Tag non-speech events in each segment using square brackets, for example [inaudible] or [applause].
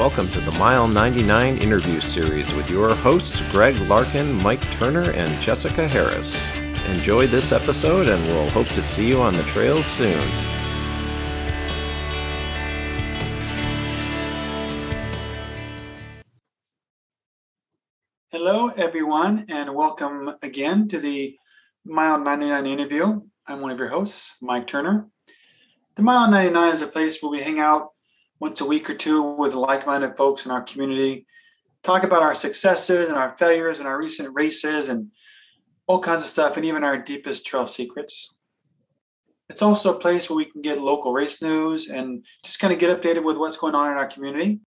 welcome to the Mile 99 interview series with your hosts Greg Larkin, Mike Turner, and Jessica Harris. Enjoy this episode, and we'll hope to see you on the trails soon. Hello, everyone, and welcome again to the Mile 99 interview. I'm one of your hosts, Mike Turner. The Mile 99 is a place where we hang out once a week or two with like minded folks in our community, talk about our successes and our failures and our recent races and all kinds of stuff, and even our deepest trail secrets. It's also a place where we can get local race news and just kind of get updated with what's going on in our community.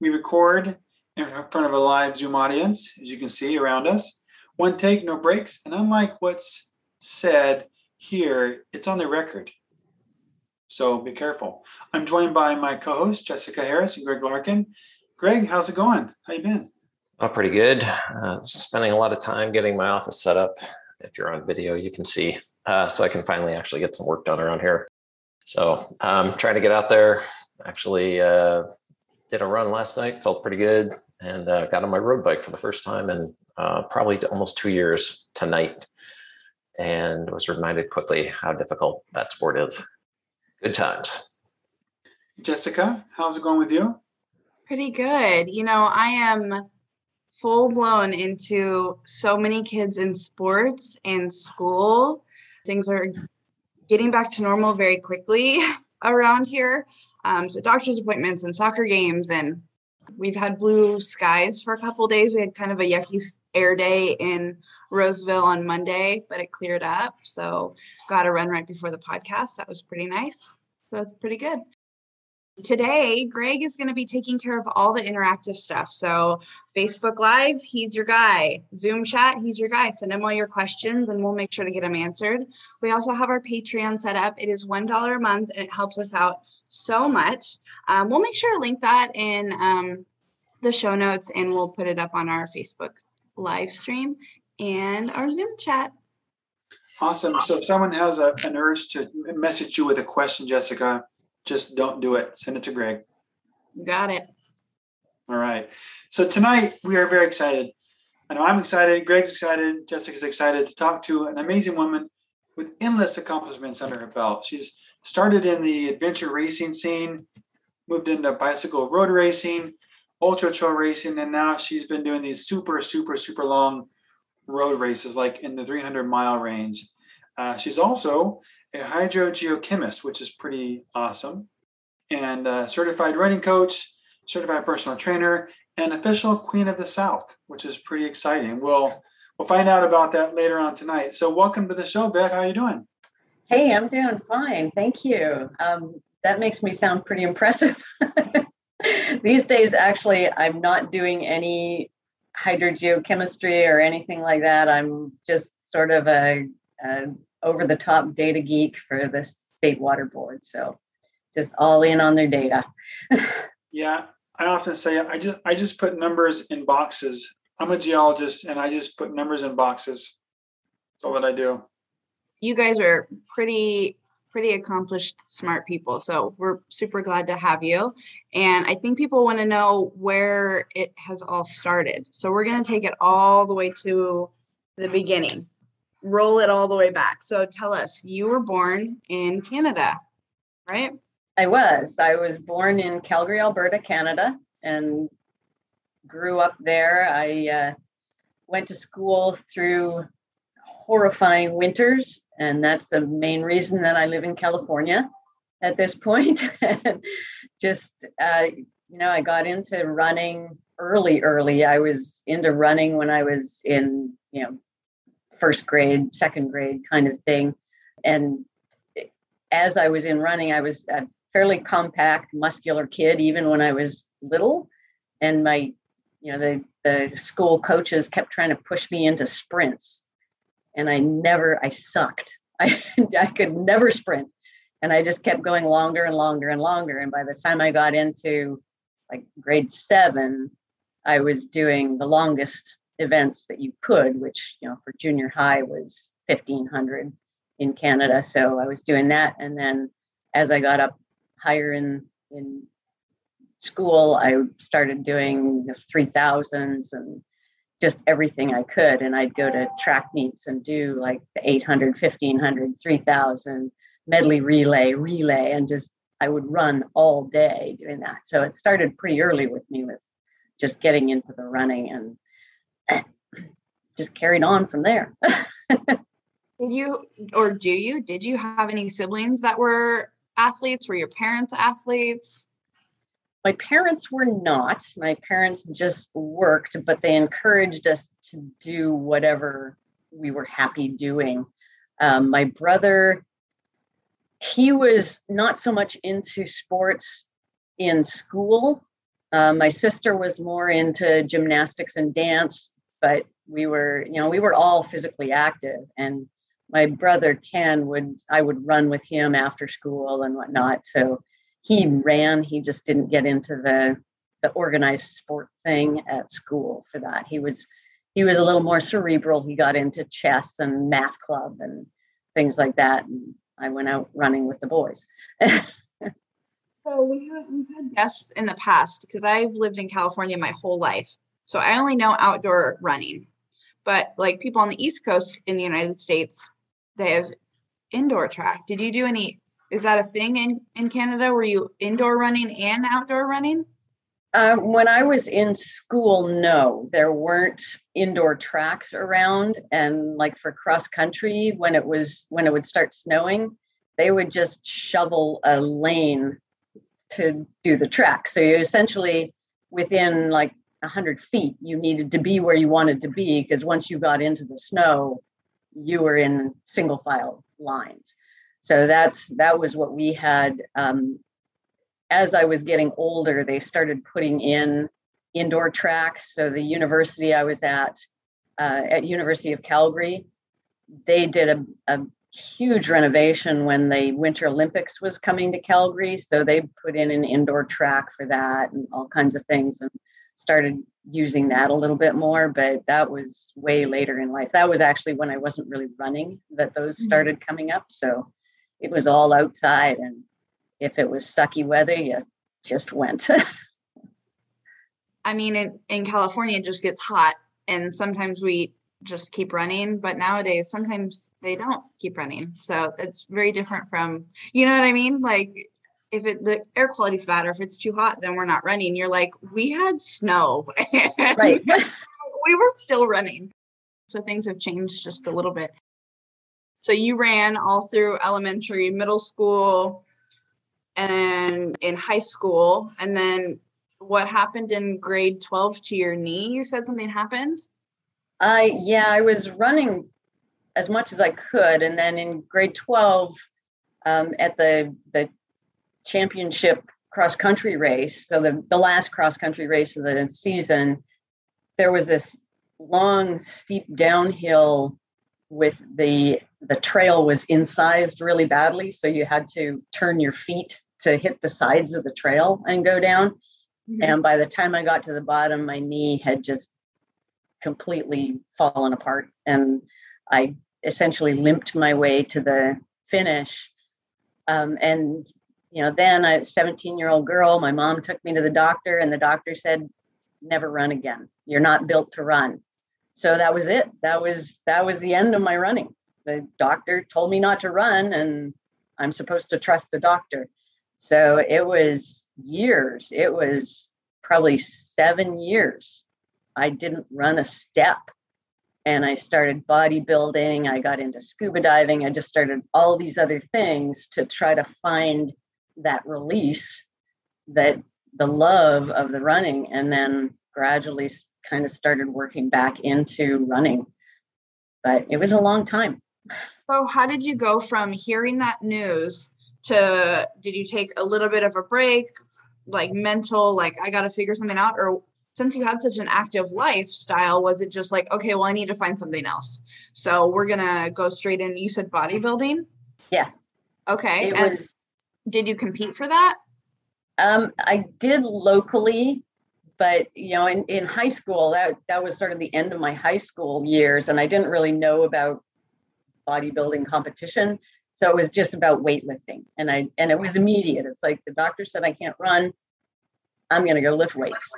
We record in front of a live Zoom audience, as you can see around us. One take, no breaks. And unlike what's said here, it's on the record. So be careful. I'm joined by my co-host Jessica Harris and Greg Larkin. Greg, how's it going? How you been? Oh, pretty good. Uh, spending a lot of time getting my office set up. If you're on video, you can see, uh, so I can finally actually get some work done around here. So I'm um, trying to get out there. Actually, uh, did a run last night. Felt pretty good, and uh, got on my road bike for the first time in uh, probably almost two years tonight, and was reminded quickly how difficult that sport is good times. Jessica, how's it going with you? Pretty good. You know, I am full blown into so many kids in sports and school. Things are getting back to normal very quickly [laughs] around here. Um, so doctor's appointments and soccer games and we've had blue skies for a couple days. We had kind of a yucky air day in Roseville on Monday, but it cleared up. So got a run right before the podcast. That was pretty nice. So that's pretty good. Today, Greg is going to be taking care of all the interactive stuff. So, Facebook Live, he's your guy. Zoom chat, he's your guy. Send him all your questions and we'll make sure to get them answered. We also have our Patreon set up. It is $1 a month and it helps us out so much. Um, we'll make sure to link that in um, the show notes and we'll put it up on our Facebook live stream and our Zoom chat. Awesome. So if someone has a, an urge to message you with a question, Jessica, just don't do it. Send it to Greg. Got it. All right. So tonight we are very excited. I know I'm excited. Greg's excited. Jessica's excited to talk to an amazing woman with endless accomplishments under her belt. She's started in the adventure racing scene, moved into bicycle road racing, ultra trail racing, and now she's been doing these super, super, super long road races, like in the 300 mile range. Uh, she's also a hydrogeochemist, which is pretty awesome, and a certified running coach, certified personal trainer, and official Queen of the South, which is pretty exciting. We'll we'll find out about that later on tonight. So, welcome to the show, Bev. How are you doing? Hey, I'm doing fine. Thank you. Um, that makes me sound pretty impressive. [laughs] These days, actually, I'm not doing any hydrogeochemistry or anything like that. I'm just sort of a, a over the top data geek for the state water board. So just all in on their data. [laughs] yeah, I often say I just I just put numbers in boxes. I'm a geologist and I just put numbers in boxes. That's all that I do. You guys are pretty pretty accomplished, smart people. So we're super glad to have you. And I think people want to know where it has all started. So we're going to take it all the way to the beginning, roll it all the way back. So tell us, you were born in Canada, right? I was. I was born in Calgary, Alberta, Canada, and grew up there. I uh, went to school through horrifying winters and that's the main reason that I live in California at this point. [laughs] Just, uh, you know, I got into running early, early. I was into running when I was in, you know, first grade, second grade kind of thing. And as I was in running, I was a fairly compact, muscular kid, even when I was little. And my, you know, the, the school coaches kept trying to push me into sprints and I never, I sucked. [laughs] I, I could never sprint. And I just kept going longer and longer and longer. And by the time I got into like grade seven, I was doing the longest events that you could, which, you know, for junior high was 1500 in Canada. So I was doing that. And then as I got up higher in, in school, I started doing the 3000s and just everything I could. And I'd go to track meets and do like the 800, 1500, 3000 medley relay, relay, and just I would run all day doing that. So it started pretty early with me with just getting into the running and [clears throat] just carried on from there. [laughs] did you or do you did you have any siblings that were athletes? Were your parents athletes? My parents were not. My parents just worked, but they encouraged us to do whatever we were happy doing. Um, my brother he was not so much into sports in school. Uh, my sister was more into gymnastics and dance, but we were, you know, we were all physically active. And my brother Ken would, I would run with him after school and whatnot. So he ran. He just didn't get into the the organized sport thing at school for that. He was he was a little more cerebral. He got into chess and math club and things like that. And I went out running with the boys. [laughs] so we have we've had guests in the past because I've lived in California my whole life. So I only know outdoor running. But like people on the East Coast in the United States, they have indoor track. Did you do any is that a thing in, in Canada? Were you indoor running and outdoor running? Uh, when I was in school, no, there weren't indoor tracks around. And like for cross country, when it was when it would start snowing, they would just shovel a lane to do the track. So you essentially within like hundred feet, you needed to be where you wanted to be because once you got into the snow, you were in single file lines. So that's that was what we had um, as I was getting older, they started putting in indoor tracks. So the university I was at, uh, at University of Calgary, they did a, a huge renovation when the Winter Olympics was coming to Calgary. So they put in an indoor track for that and all kinds of things and started using that a little bit more. But that was way later in life. That was actually when I wasn't really running that those mm-hmm. started coming up. So it was all outside and if it was sucky weather, you just went. [laughs] I mean, in, in California, it just gets hot, and sometimes we just keep running. But nowadays, sometimes they don't keep running. So it's very different from, you know what I mean? Like, if it the air quality's bad or if it's too hot, then we're not running. You're like, we had snow, [laughs] right? [laughs] we were still running. So things have changed just a little bit. So you ran all through elementary, middle school, and in high school. And then what happened in grade 12 to your knee? You said something happened? I yeah i was running as much as i could. And then in grade 12 um, at the the championship cross country race so the, the last cross country race of the season there was this long steep downhill with the the trail was incised really badly so you had to turn your feet to hit the sides of the trail and go down. Mm-hmm. And by the time I got to the bottom, my knee had just completely fallen apart. And I essentially limped my way to the finish. Um, and, you know, then a 17 year old girl, my mom took me to the doctor, and the doctor said, never run again. You're not built to run. So that was it. That was that was the end of my running. The doctor told me not to run, and I'm supposed to trust a doctor. So it was years. It was probably seven years. I didn't run a step. And I started bodybuilding. I got into scuba diving. I just started all these other things to try to find that release, that the love of the running. And then gradually kind of started working back into running. But it was a long time. So, how did you go from hearing that news to did you take a little bit of a break like mental like i got to figure something out or since you had such an active lifestyle was it just like okay well i need to find something else. So we're gonna go straight in. You said bodybuilding? Yeah. Okay it and was, did you compete for that? Um i did locally but you know in, in high school that that was sort of the end of my high school years and i didn't really know about bodybuilding competition so it was just about weightlifting. And I and it was immediate. It's like the doctor said I can't run. I'm going to go lift weights.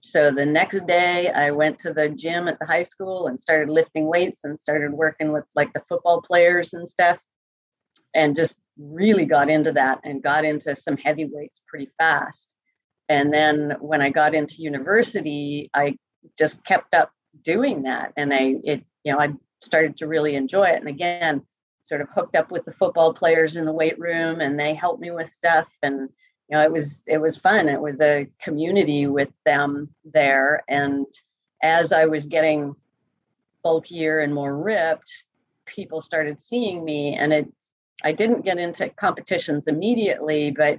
So the next day, I went to the gym at the high school and started lifting weights and started working with like the football players and stuff and just really got into that and got into some heavy weights pretty fast. And then when I got into university, I just kept up doing that. And I, it, you know, I started to really enjoy it. And again, sort of hooked up with the football players in the weight room and they helped me with stuff. And, you know, it was, it was fun. It was a community with them there. And as I was getting bulkier and more ripped, people started seeing me and it, I didn't get into competitions immediately, but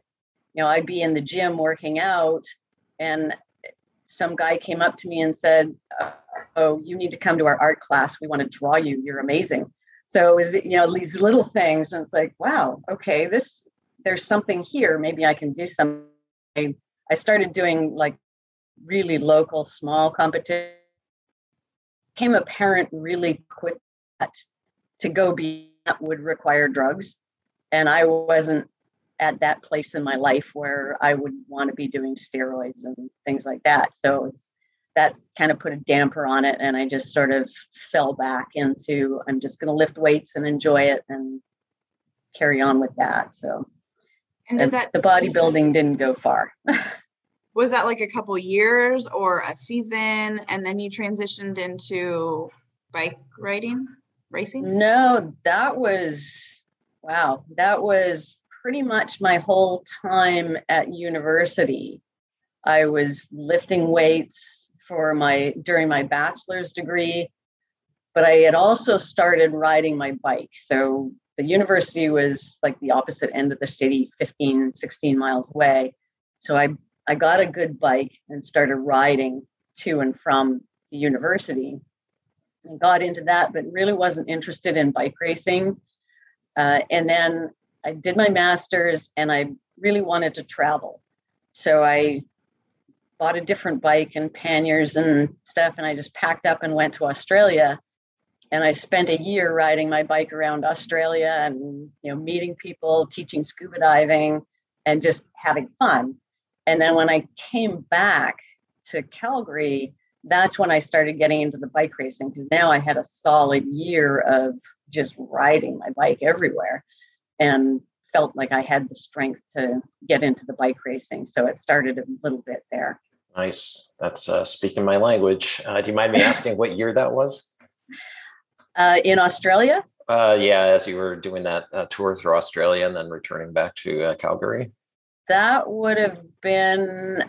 you know, I'd be in the gym working out and some guy came up to me and said, "Oh, you need to come to our art class. We want to draw you. You're amazing." So it was, you know, these little things, and it's like, wow, okay, this there's something here. Maybe I can do something. I started doing like really local, small competition. Became apparent really quick that to go be that would require drugs, and I wasn't at that place in my life where I would want to be doing steroids and things like that. So that kind of put a damper on it. And I just sort of fell back into I'm just going to lift weights and enjoy it and carry on with that. So and did that the bodybuilding didn't go far. [laughs] was that like a couple years or a season and then you transitioned into bike riding racing no that was wow that was pretty much my whole time at university. I was lifting weights for my during my bachelor's degree, but I had also started riding my bike. So the university was like the opposite end of the city, 15, 16 miles away. So I I got a good bike and started riding to and from the university and got into that, but really wasn't interested in bike racing. Uh, and then I did my master's and I really wanted to travel. So I bought a different bike and panniers and stuff, and I just packed up and went to Australia. And I spent a year riding my bike around Australia and you know meeting people, teaching scuba diving, and just having fun. And then when I came back to Calgary, that's when I started getting into the bike racing because now I had a solid year of just riding my bike everywhere and felt like I had the strength to get into the bike racing. So it started a little bit there. Nice. That's uh, speaking my language. Uh, do you mind me asking what year that was? Uh, in Australia? Uh, yeah, as you were doing that uh, tour through Australia and then returning back to uh, Calgary. That would have been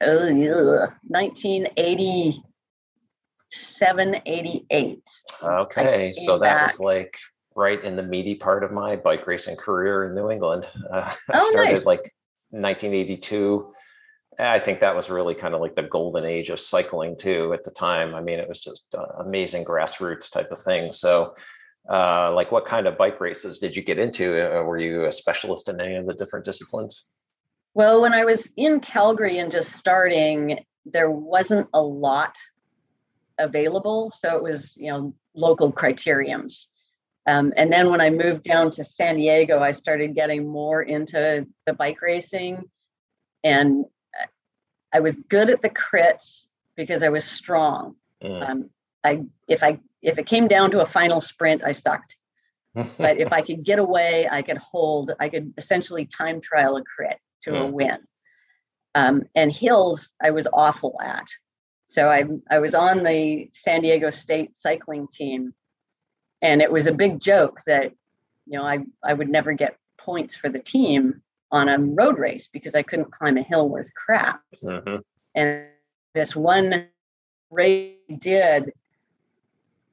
1987, 88. Okay, so that back. was like right in the meaty part of my bike racing career in New England. [laughs] Uh, I oh, started nice. like 1982. I think that was really kind of like the golden age of cycling too at the time. I mean, it was just amazing grassroots type of thing. So, uh, like, what kind of bike races did you get into? Uh, were you a specialist in any of the different disciplines? Well, when I was in Calgary and just starting, there wasn't a lot available. So it was, you know, local criteriums. Um, and then when I moved down to San Diego, I started getting more into the bike racing. And I was good at the crits because I was strong. Mm. Um, I if I if it came down to a final sprint, I sucked. [laughs] but if I could get away, I could hold. I could essentially time trial a crit to mm. a win. Um, and hills, I was awful at. So I I was on the San Diego State cycling team and it was a big joke that you know I I would never get points for the team on a road race because I couldn't climb a hill worth crap. Mm-hmm. And this one race did,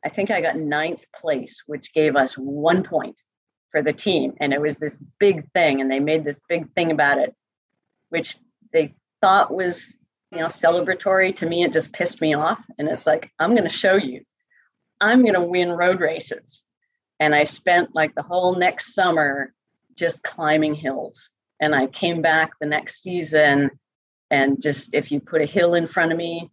I think I got ninth place, which gave us one point for the team. And it was this big thing, and they made this big thing about it, which they thought was you know celebratory. To me, it just pissed me off. And it's like, I'm going to show you I'm going to win road races. And I spent like the whole next summer just climbing hills. And I came back the next season and just if you put a hill in front of me,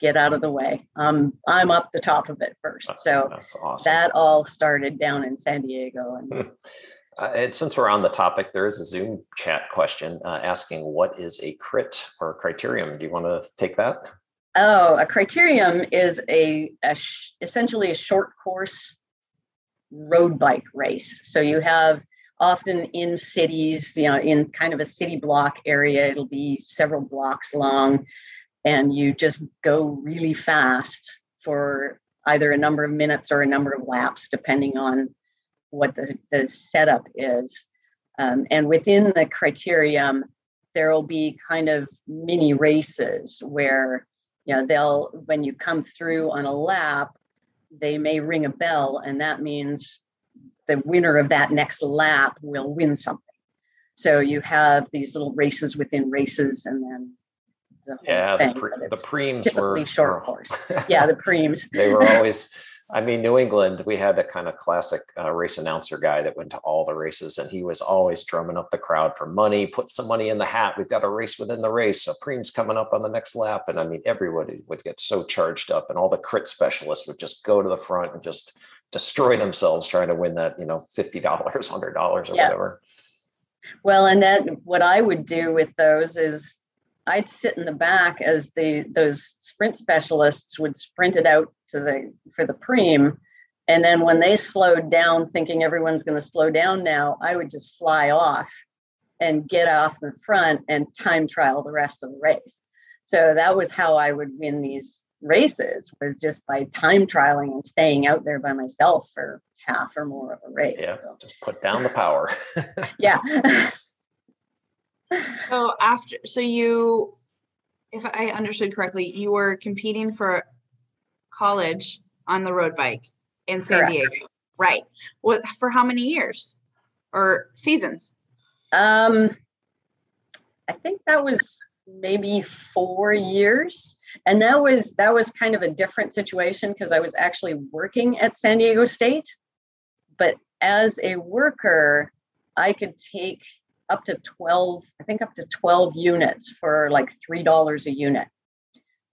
get out of the way. Um, I'm up the top of it first. So awesome. that all started down in San Diego. And [laughs] Uh, and since we're on the topic, there is a Zoom chat question uh, asking what is a crit or a criterium? Do you want to take that? Oh, a criterium is a, a sh- essentially a short course road bike race. So you have often in cities, you know, in kind of a city block area, it'll be several blocks long, and you just go really fast for either a number of minutes or a number of laps, depending on what the, the setup is. Um, and within the criterium, there will be kind of mini races where you know they'll when you come through on a lap they may ring a bell and that means the winner of that next lap will win something. So you have these little races within races and then the yeah thing, the, pre- the preems were short course. [laughs] Yeah the preems. They were always I mean, New England, we had a kind of classic uh, race announcer guy that went to all the races, and he was always drumming up the crowd for money. Put some money in the hat. We've got a race within the race. So Preem's coming up on the next lap, and I mean, everybody would get so charged up, and all the crit specialists would just go to the front and just destroy themselves trying to win that, you know, fifty dollars, [laughs] hundred dollars, or yeah. whatever. Well, and then what I would do with those is I'd sit in the back as the those sprint specialists would sprint it out to the for the preem. And then when they slowed down, thinking everyone's going to slow down now, I would just fly off and get off the front and time trial the rest of the race. So that was how I would win these races was just by time trialing and staying out there by myself for half or more of a race. Yeah, so. just put down the power. [laughs] yeah. so after so you if I understood correctly, you were competing for college on the road bike in San Correct. Diego. Right. What for how many years or seasons? Um I think that was maybe 4 years. And that was that was kind of a different situation because I was actually working at San Diego State. But as a worker, I could take up to 12, I think up to 12 units for like $3 a unit.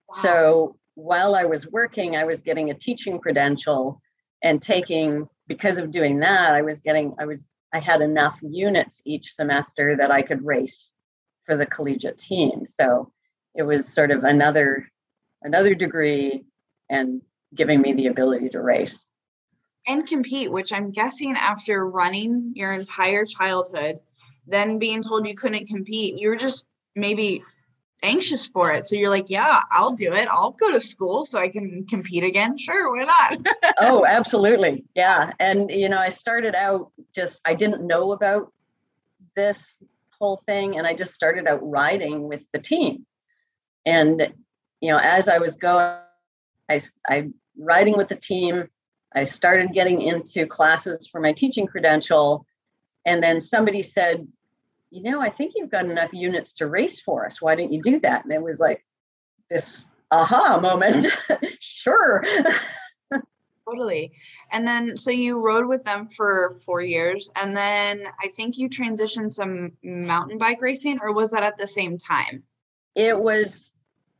Wow. So while I was working, I was getting a teaching credential and taking, because of doing that, I was getting, I was, I had enough units each semester that I could race for the collegiate team. So it was sort of another, another degree and giving me the ability to race. And compete, which I'm guessing after running your entire childhood, then being told you couldn't compete, you were just maybe anxious for it. So you're like, yeah, I'll do it. I'll go to school so I can compete again. Sure, why not? [laughs] oh, absolutely. Yeah. And, you know, I started out just, I didn't know about this whole thing. And I just started out riding with the team. And, you know, as I was going, I, I riding with the team, I started getting into classes for my teaching credential. And then somebody said, you know, I think you've got enough units to race for us. Why don't you do that? And it was like this aha moment. Mm-hmm. [laughs] sure. totally. And then, so you rode with them for four years, and then I think you transitioned to mountain bike racing, or was that at the same time? It was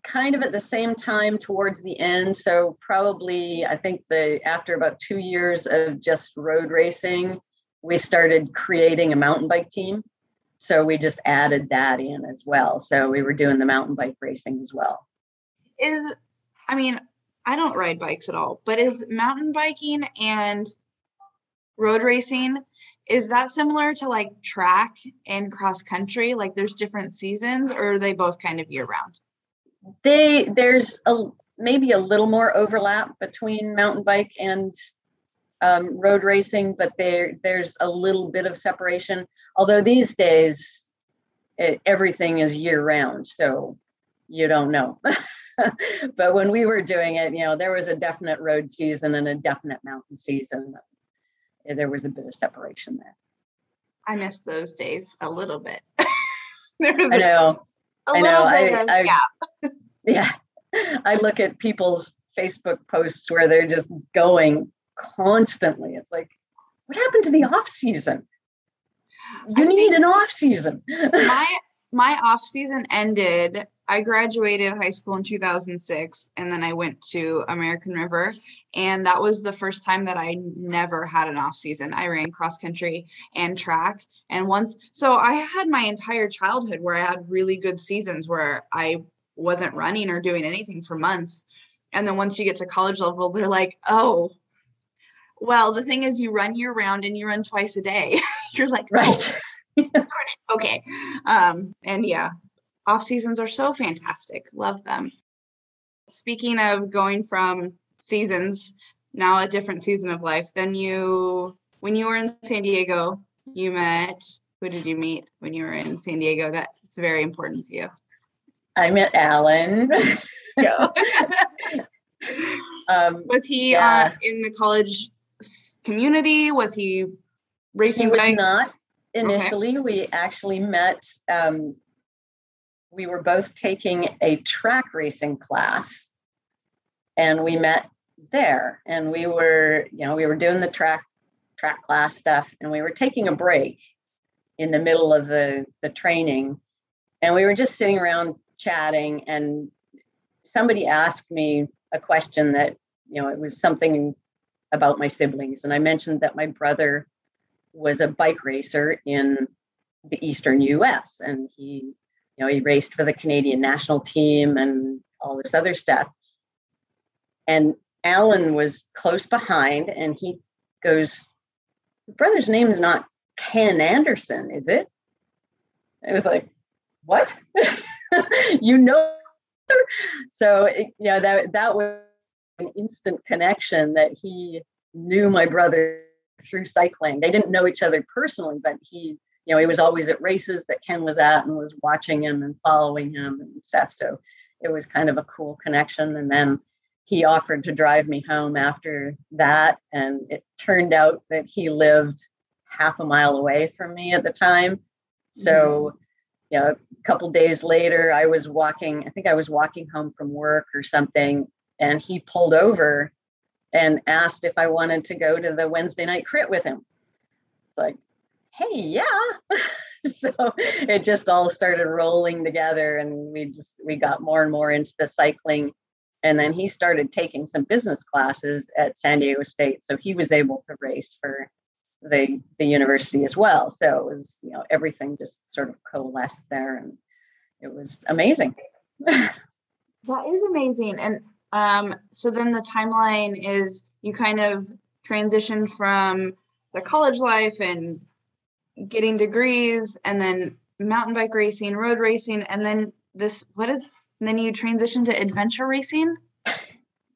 kind of at the same time towards the end. So probably, I think the after about two years of just road racing, we started creating a mountain bike team. So we just added that in as well. So we were doing the mountain bike racing as well. Is, I mean, I don't ride bikes at all, but is mountain biking and road racing, is that similar to like track and cross country? Like there's different seasons or are they both kind of year round? They, there's a, maybe a little more overlap between mountain bike and um, road racing, but there there's a little bit of separation. Although these days it, everything is year round, so you don't know. [laughs] but when we were doing it, you know, there was a definite road season and a definite mountain season. There was a bit of separation there. I miss those days a little bit. [laughs] there was I know. A, a I know. I, of, I, yeah. [laughs] yeah. I look at people's Facebook posts where they're just going constantly. It's like, what happened to the off season? You I need an off season. [laughs] my my off season ended I graduated high school in 2006 and then I went to American River and that was the first time that I never had an off season. I ran cross country and track and once so I had my entire childhood where I had really good seasons where I wasn't running or doing anything for months. And then once you get to college level they're like, "Oh, well, the thing is you run year round and you run twice a day." [laughs] You're like, oh, right. Oh, okay. Um and yeah, off seasons are so fantastic. Love them. Speaking of going from seasons, now a different season of life, then you, when you were in San Diego, you met, who did you meet when you were in San Diego? That's very important to you. I met Alan. [laughs] [laughs] um, was he yeah. uh, in the college community? Was he racing he was bikes? not initially. Okay. We actually met um, we were both taking a track racing class and we met there and we were you know we were doing the track track class stuff and we were taking a break in the middle of the the training and we were just sitting around chatting and somebody asked me a question that you know it was something about my siblings and i mentioned that my brother was a bike racer in the eastern us and he you know, he raced for the Canadian national team and all this other stuff. And Alan was close behind, and he goes, brother's name is not Ken Anderson, is it? It was like, what? [laughs] you know? So, it, you know, that, that was an instant connection that he knew my brother through cycling. They didn't know each other personally, but he you know, he was always at races that Ken was at and was watching him and following him and stuff. So it was kind of a cool connection. And then he offered to drive me home after that. And it turned out that he lived half a mile away from me at the time. So, you know, a couple days later, I was walking, I think I was walking home from work or something, and he pulled over and asked if I wanted to go to the Wednesday night crit with him. It's like, hey, yeah. [laughs] so it just all started rolling together and we just we got more and more into the cycling and then he started taking some business classes at San Diego State so he was able to race for the the university as well so it was you know everything just sort of coalesced there and it was amazing [laughs] that is amazing and um so then the timeline is you kind of transition from the college life and getting degrees and then mountain bike racing, road racing, and then this what is and then you transition to adventure racing.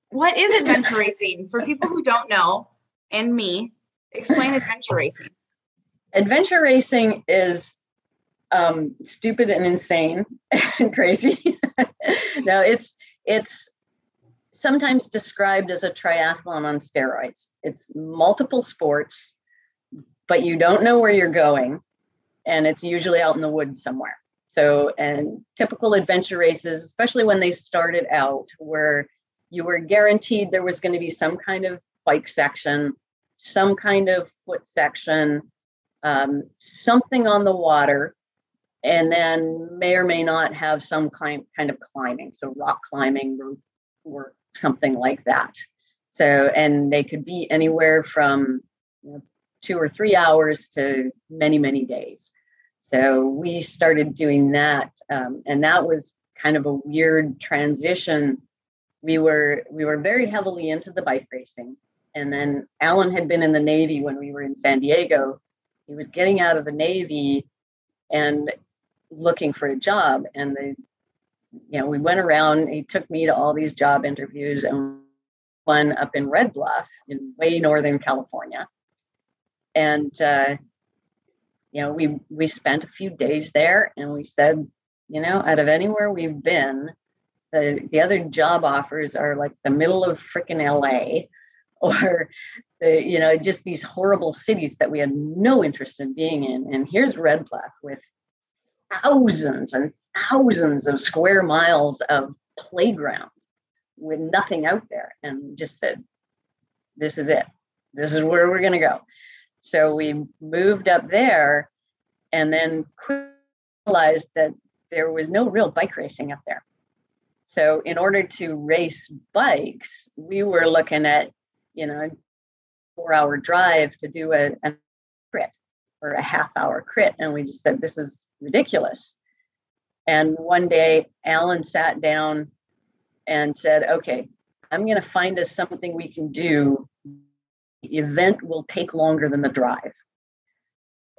What is adventure [laughs] racing for people who don't know and me? Explain adventure racing. Adventure racing is um, stupid and insane [laughs] and crazy. [laughs] no, it's it's sometimes described as a triathlon on steroids. It's multiple sports but you don't know where you're going. And it's usually out in the woods somewhere. So, and typical adventure races, especially when they started out, where you were guaranteed there was going to be some kind of bike section, some kind of foot section, um, something on the water, and then may or may not have some kind of climbing, so rock climbing or something like that. So, and they could be anywhere from you know, two or three hours to many, many days. So we started doing that. Um, and that was kind of a weird transition. We were we were very heavily into the bike racing. And then Alan had been in the Navy when we were in San Diego. He was getting out of the Navy and looking for a job. And the you know, we went around, he took me to all these job interviews and one up in Red Bluff in way northern California. And uh, you know we we spent a few days there and we said you know out of anywhere we've been the the other job offers are like the middle of freaking la [laughs] or the you know just these horrible cities that we had no interest in being in. And here's red bluff with thousands and thousands of square miles of playground with nothing out there and just said this is it this is where we're going to go so we moved up there and then realized that there was no real bike racing up there. So in order to race bikes, we were looking at, you know, four hour drive to do a, a crit or a half hour crit. And we just said, this is ridiculous. And one day, Alan sat down and said, okay, I'm going to find us something we can do. The event will take longer than the drive.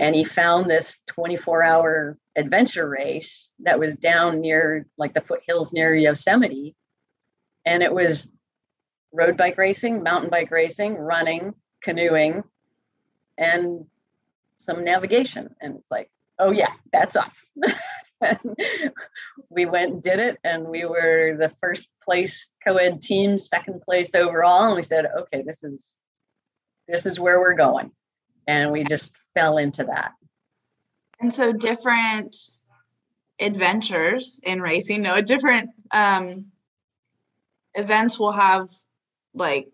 And he found this 24 hour adventure race that was down near like the foothills near Yosemite. And it was road bike racing, mountain bike racing, running, canoeing, and some navigation. And it's like, oh, yeah, that's us. [laughs] [laughs] we went and did it, and we were the first place co-ed team, second place overall. And we said, okay, this is this is where we're going. And we just fell into that. And so different adventures in racing, no, different um, events will have like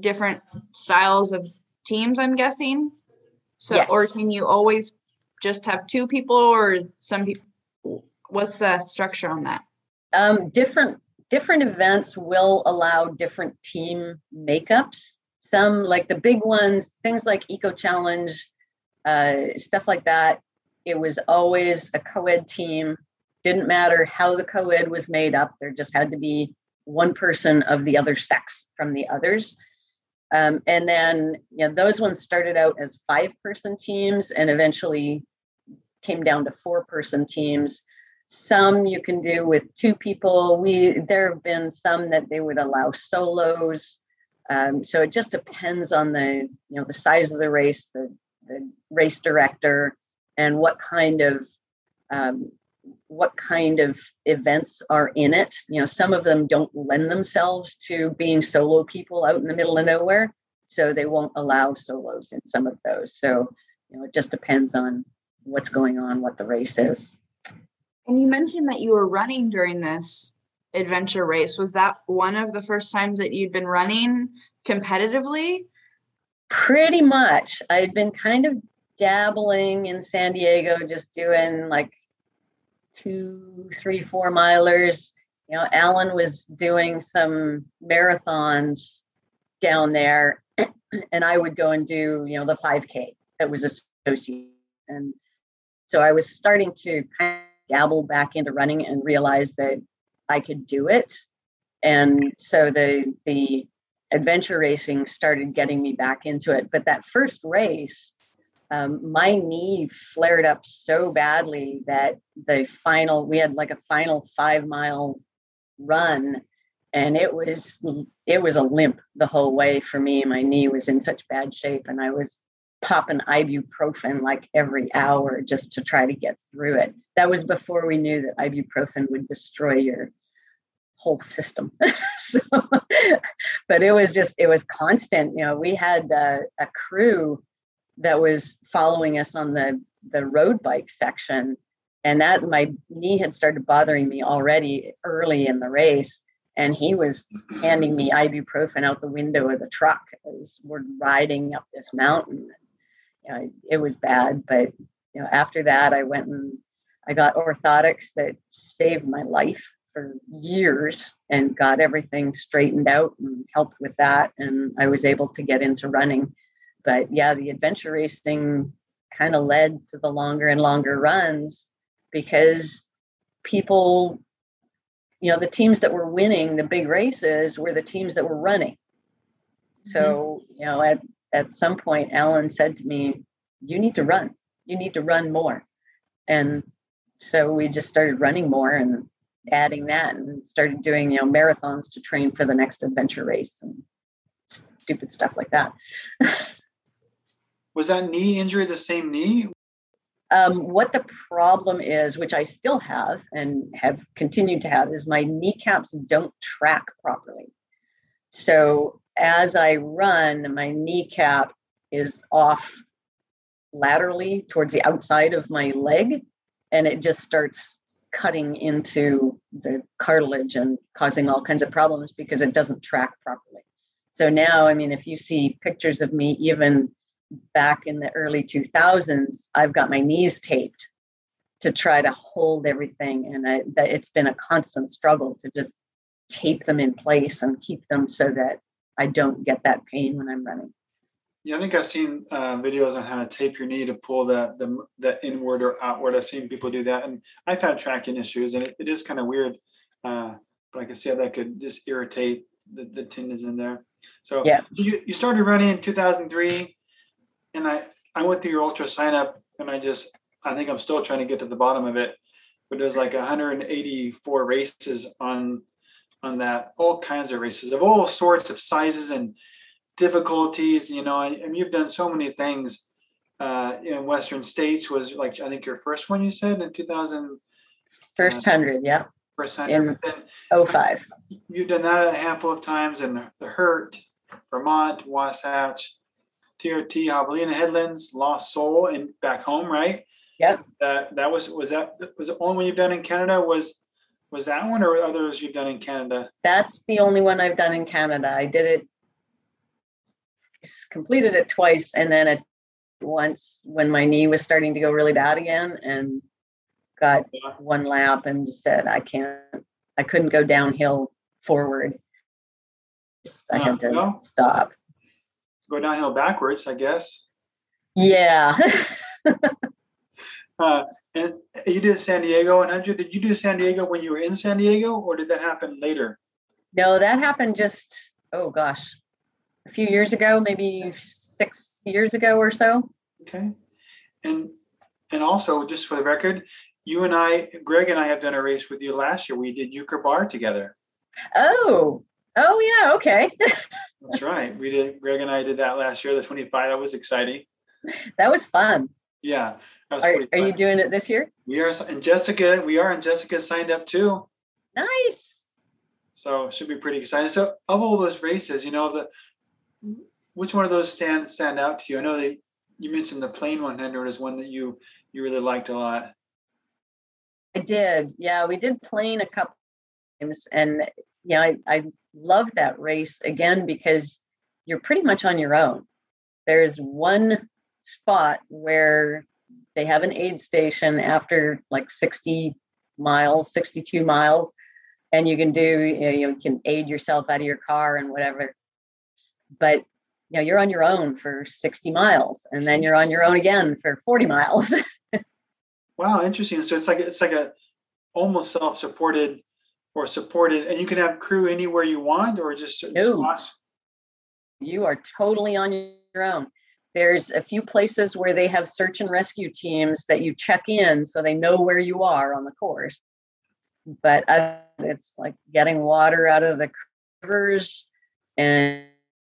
different styles of teams, I'm guessing. So, yes. or can you always just have two people or some people? What's the structure on that? Um, different different events will allow different team makeups. Some like the big ones, things like Eco Challenge, uh, stuff like that. It was always a co-ed team. Didn't matter how the co-ed was made up. There just had to be one person of the other sex from the others. Um, and then you know, those ones started out as five person teams and eventually came down to four person teams. Some you can do with two people. We there have been some that they would allow solos. Um, so it just depends on the you know the size of the race, the the race director, and what kind of um, what kind of events are in it. You know, some of them don't lend themselves to being solo people out in the middle of nowhere, so they won't allow solos in some of those. So, you know, it just depends on what's going on, what the race is. And you mentioned that you were running during this adventure race. Was that one of the first times that you'd been running competitively? Pretty much. I'd been kind of dabbling in San Diego, just doing like two, three, four milers. You know, Alan was doing some marathons down there, [clears throat] and I would go and do, you know, the 5K that was associated. And so I was starting to kind of dabble back into running and realize that I could do it. And so the the adventure racing started getting me back into it. But that first race, um, my knee flared up so badly that the final we had like a final five mile run and it was it was a limp the whole way for me my knee was in such bad shape and i was popping ibuprofen like every hour just to try to get through it. That was before we knew that ibuprofen would destroy your whole system. [laughs] So but it was just it was constant you know we had uh, a crew that was following us on the the road bike section and that my knee had started bothering me already early in the race and he was handing me ibuprofen out the window of the truck as we're riding up this mountain you know, it was bad but you know after that i went and i got orthotics that saved my life for years and got everything straightened out and helped with that and i was able to get into running but yeah, the adventure racing kind of led to the longer and longer runs because people, you know, the teams that were winning the big races were the teams that were running. So, mm-hmm. you know, at, at some point, Alan said to me, You need to run. You need to run more. And so we just started running more and adding that and started doing, you know, marathons to train for the next adventure race and stupid stuff like that. Was that knee injury the same knee? Um, what the problem is, which I still have and have continued to have, is my kneecaps don't track properly. So as I run, my kneecap is off laterally towards the outside of my leg, and it just starts cutting into the cartilage and causing all kinds of problems because it doesn't track properly. So now, I mean, if you see pictures of me, even back in the early 2000s, I've got my knees taped to try to hold everything. And I, that it's been a constant struggle to just tape them in place and keep them so that I don't get that pain when I'm running. Yeah, I think I've seen uh, videos on how to tape your knee to pull the, the the inward or outward. I've seen people do that, and I've had tracking issues, and it, it is kind of weird. Uh, but I can see how that could just irritate the, the tendons in there. So yeah, you, you started running in 2003, and I I went through your UltraSignup, and I just I think I'm still trying to get to the bottom of it. But there's like 184 races on on that, all kinds of races of all sorts of sizes and difficulties. You know, and, and you've done so many things. Uh, in Western States was like I think your first one you said in 2000. First hundred, yeah. First hundred. In oh five. You've done that a handful of times in the Hurt, Vermont, Wasatch, TRT, Javelina Headlands, Lost Soul, and back home, right? Yep. That that was was that was the only one you've done in Canada? Was was that one or others you've done in Canada? That's the only one I've done in Canada. I did it completed it twice and then it once when my knee was starting to go really bad again and got one lap and just said I can't I couldn't go downhill forward. I had to no. stop. Go downhill backwards, I guess. Yeah. [laughs] uh, and you did San Diego 100. Did you do San Diego when you were in San Diego, or did that happen later? No, that happened just oh gosh, a few years ago, maybe six years ago or so. Okay, and and also just for the record, you and I, Greg and I, have done a race with you last year. We did Euchre Bar together. Oh, oh yeah, okay. That's right. We did. Greg and I did that last year. The 25. That was exciting. [laughs] That was fun. Yeah. Are, are you doing it this year? We are. And Jessica, we are. And Jessica signed up too. Nice. So should be pretty exciting. So of all those races, you know, the which one of those stand stand out to you? I know that you mentioned the plain 100 is one that you you really liked a lot. I did. Yeah, we did Plain a couple times, and yeah, I, I love that race again because you're pretty much on your own. There's one spot where they have an aid station after like 60 miles, 62 miles, and you can do, you, know, you can aid yourself out of your car and whatever. But you know, you're on your own for 60 miles, and then you're on your own again for 40 miles. [laughs] wow, interesting. So it's like it's like a almost self-supported or supported, and you can have crew anywhere you want, or just certain no. spots. You are totally on your own. There's a few places where they have search and rescue teams that you check in so they know where you are on the course. But it's like getting water out of the rivers and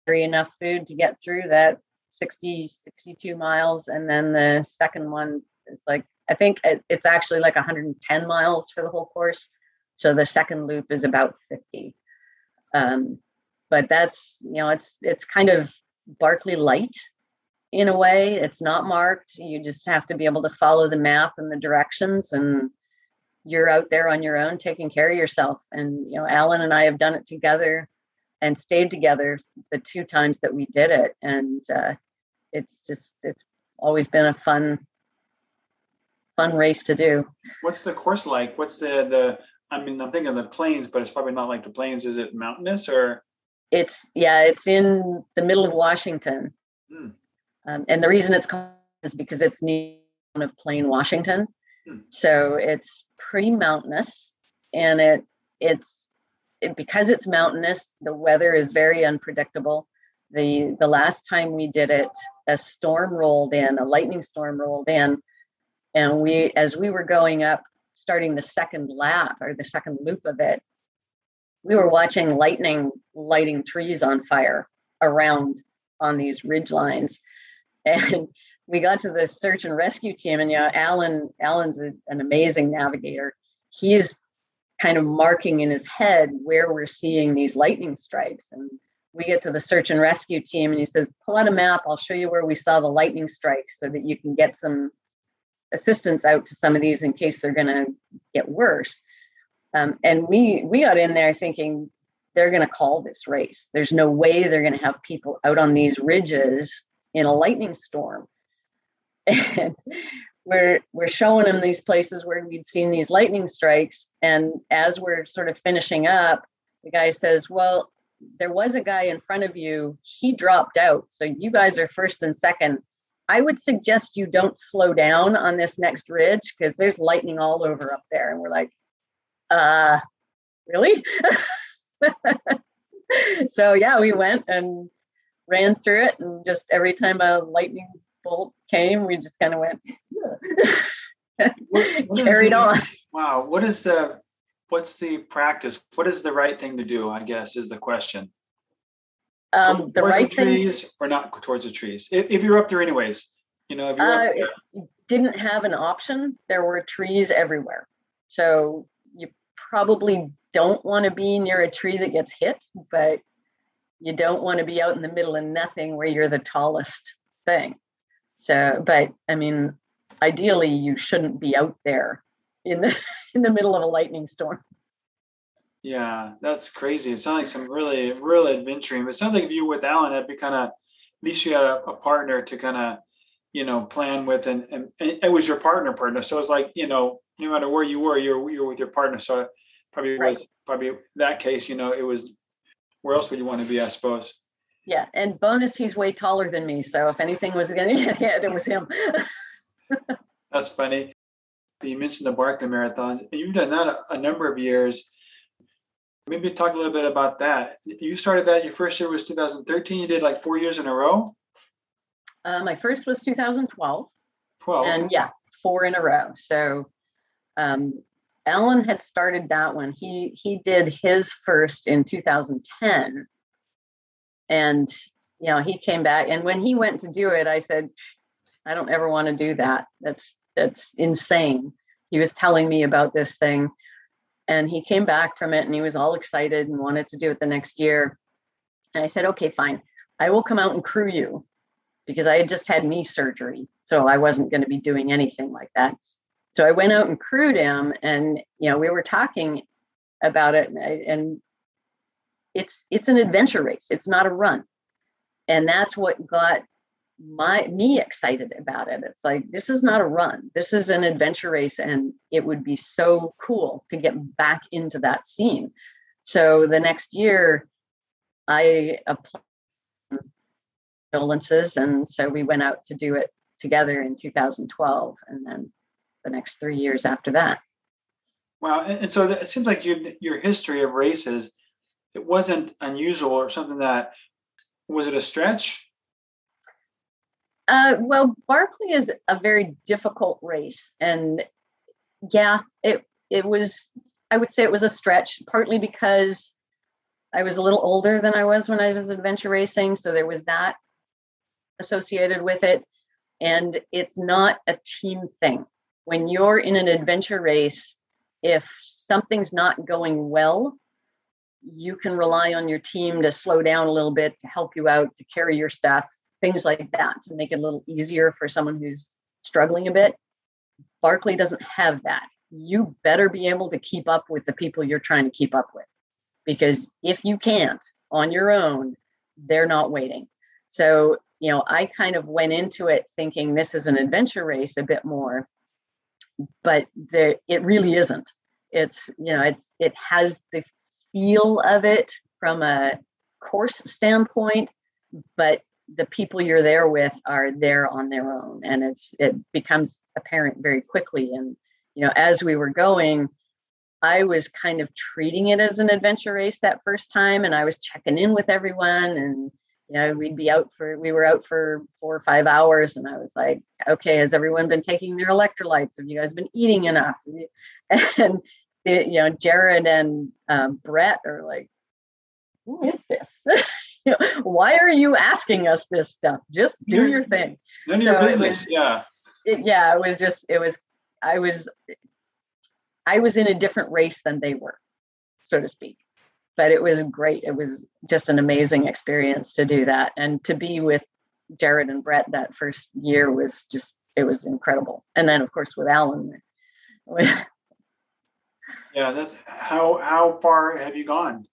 enough food to get through that 60, 62 miles. And then the second one is like, I think it's actually like 110 miles for the whole course. So the second loop is about 50. Um, but that's, you know, it's, it's kind of Barkley light in a way. It's not marked. You just have to be able to follow the map and the directions and you're out there on your own taking care of yourself. And you know, Alan and I have done it together and stayed together the two times that we did it. And uh, it's just it's always been a fun fun race to do. What's the course like? What's the the I mean, I'm thinking of the plains, but it's probably not like the plains. Is it mountainous or? It's yeah, it's in the middle of Washington. Hmm. Um, and the reason it's called is because it's near of Plain, Washington. Hmm. So it's pretty mountainous, and it it's it, because it's mountainous. The weather is very unpredictable. the The last time we did it, a storm rolled in, a lightning storm rolled in, and we, as we were going up, starting the second lap or the second loop of it, we were watching lightning lighting trees on fire around on these ridge lines and we got to the search and rescue team and yeah alan alan's a, an amazing navigator. He's kind of marking in his head where we're seeing these lightning strikes. And we get to the search and rescue team and he says pull out a map. I'll show you where we saw the lightning strikes so that you can get some assistance out to some of these in case they're going to get worse. Um, and we we got in there thinking they're going to call this race. There's no way they're going to have people out on these ridges in a lightning storm. And we're we're showing them these places where we'd seen these lightning strikes and as we're sort of finishing up the guy says well there was a guy in front of you. He dropped out. So you guys are first and second. I would suggest you don't slow down on this next ridge because there's lightning all over up there. And we're like uh really? [laughs] So yeah we went and ran through it and just every time a lightning bolt came we just kind of went What- what [laughs] carried the- on Wow. What is the what's the practice? What is the right thing to do? I guess is the question. Um the towards right the thing trees or not towards the trees? If, if you're up there anyways, you know, if you're up Uh, there, didn't have an option. There were trees everywhere. So you probably don't want to be near a tree that gets hit, but you don't want to be out in the middle of nothing where you're the tallest thing. So, but I mean, ideally you shouldn't be out there in the [laughs] in the middle of a lightning storm. yeah, that's crazy. It sounds like some really, really adventuring. But it sounds like if you were with Alan, it'd be kind of at least you had a, a partner to kind of, you know, plan with, and, and and it was your partner partner. So it's like you know, no matter where you were, you're you're with your partner. So probably was Right. probably that case. You know, it was. Where else would you want to be? I suppose. Yeah, and bonus, he's way taller than me. So if anything was going [laughs] to get hit, it was him. [laughs] That's funny. You mentioned the Barkley marathons, and you've done that a, a number of years. Maybe talk a little bit about that. You started that. Your first year was 2013. You did like four years in a row. Uh, my first was 2012. 12. and yeah, four in a row. So um, Alan had started that one. He he did his first in 2010, and you know he came back. And when he went to do it, I said, I don't ever want to do that. That's that's insane. He was telling me about this thing, and he came back from it, and he was all excited and wanted to do it the next year. And I said, okay, fine. I will come out and crew you because I had just had knee surgery. So I wasn't going to be doing anything like that. So I went out and crewed him and you know we were talking about it and, it's it's an adventure race. It's not a run. And that's what got my me excited about it. It's like this is not a run. This is an adventure race and it would be so cool to get back into that scene. So the next year I applied condolences. And so we went out to do it together in 2012 and then the next three years after that. Wow. And, so it seems like you, your history of races, it wasn't unusual or something that was it a stretch? Uh, well, Barkley is a very difficult race. And yeah, it, it was, I would say it was a stretch, partly because I was a little older than I was when I was adventure racing. So there was that associated with it. And it's not a team thing. When you're in an adventure race, if something's not going well, you can rely on your team to slow down a little bit, to help you out, to carry your stuff, things like that, to make it a little easier for someone who's struggling a bit. Barkley doesn't have that. You better be able to keep up with the people you're trying to keep up with. Because if you can't on your own, they're not waiting. So, you know, I kind of went into it thinking this is an adventure race a bit more, but there it really isn't. It's, you know, it's it has the feel of it from a course standpoint, but the people you're there with are there on their own and it's it becomes apparent very quickly and you know as we were going i was kind of treating it as an adventure race that first time and i was checking in with everyone and you know we'd be out for we were out for four or five hours and i was like okay has everyone been taking their electrolytes have you guys been eating enough and [laughs] it, you know jared and um, brett are like who is this [laughs] you know, why are you asking us this stuff? Just do your thing. None of your business. was- yeah. It, yeah, it was just, it was, I was, I was in a different race than they were, so to speak. But it was great. It was just an amazing experience to do that. And to be with Jared and Brett that first year was just, it was incredible. And then, of course, with Alan. [laughs] Yeah. That's how, how far have you gone?